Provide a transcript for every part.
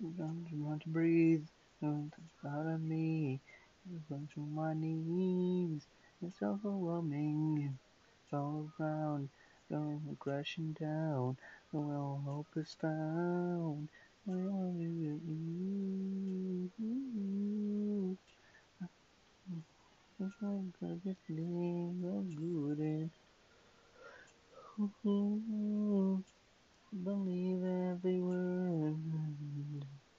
Don't want to breathe. Don't out of me. Going to my knees. It's overwhelming. It's all around. Going crashing down. Well, hope is found. Well, It's all good, it's good. Believe every word.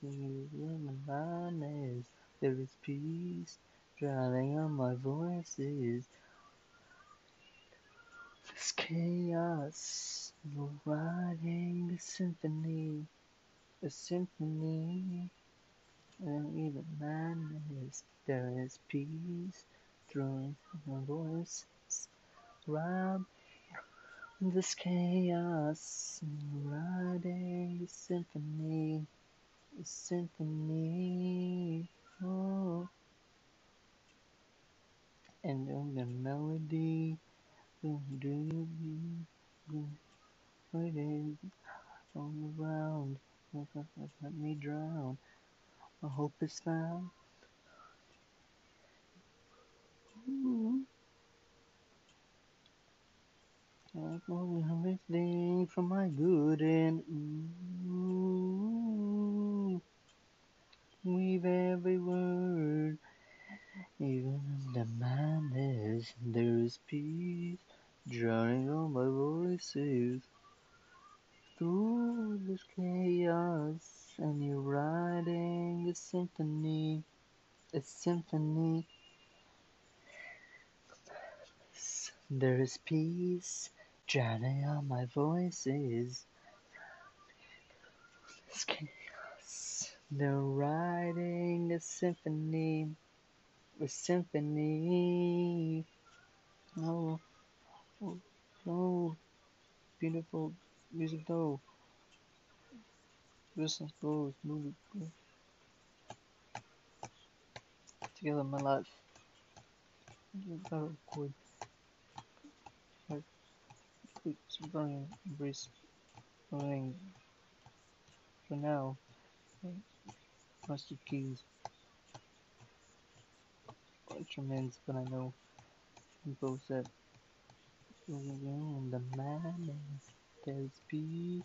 Even madness, there is peace. Drowning out my voices. This chaos, writing a symphony, a symphony. And even madness, there is peace. Throwing my voices around this chaos, writing a symphony, a symphony. Oh, and on the melody, all around. Let me drown. I hope it's found. I'm everything for my good and ooh, weave every word, even in There is peace, drowning all my voices through this chaos, and you're writing a symphony, a symphony. There is peace, drowning out my voices. This chaos. They're writing a symphony, a symphony. Oh, oh, oh, beautiful music though. Business goes, movie. Together my life. Gotta record. Like, quick, Brian, embrace, running. For now, Master Keys. Instruments, but I know both that in the madness, there's peace,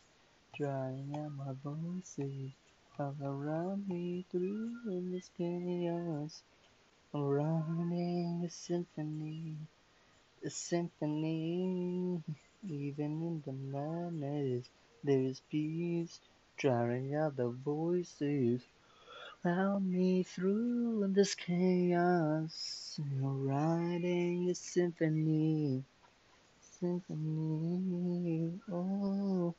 drying out my voices all around me through in this chaos. Running a symphony, a symphony, even in the madness, there's peace, drowning out the voices around me through this chaos. You're Writing a symphony, symphony, oh,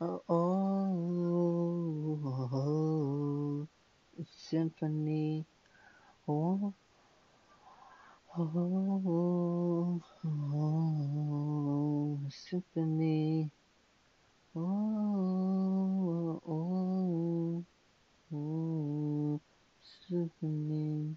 oh, oh, oh, symphony, oh. Oh, oh, symphony. Oh, そうですね。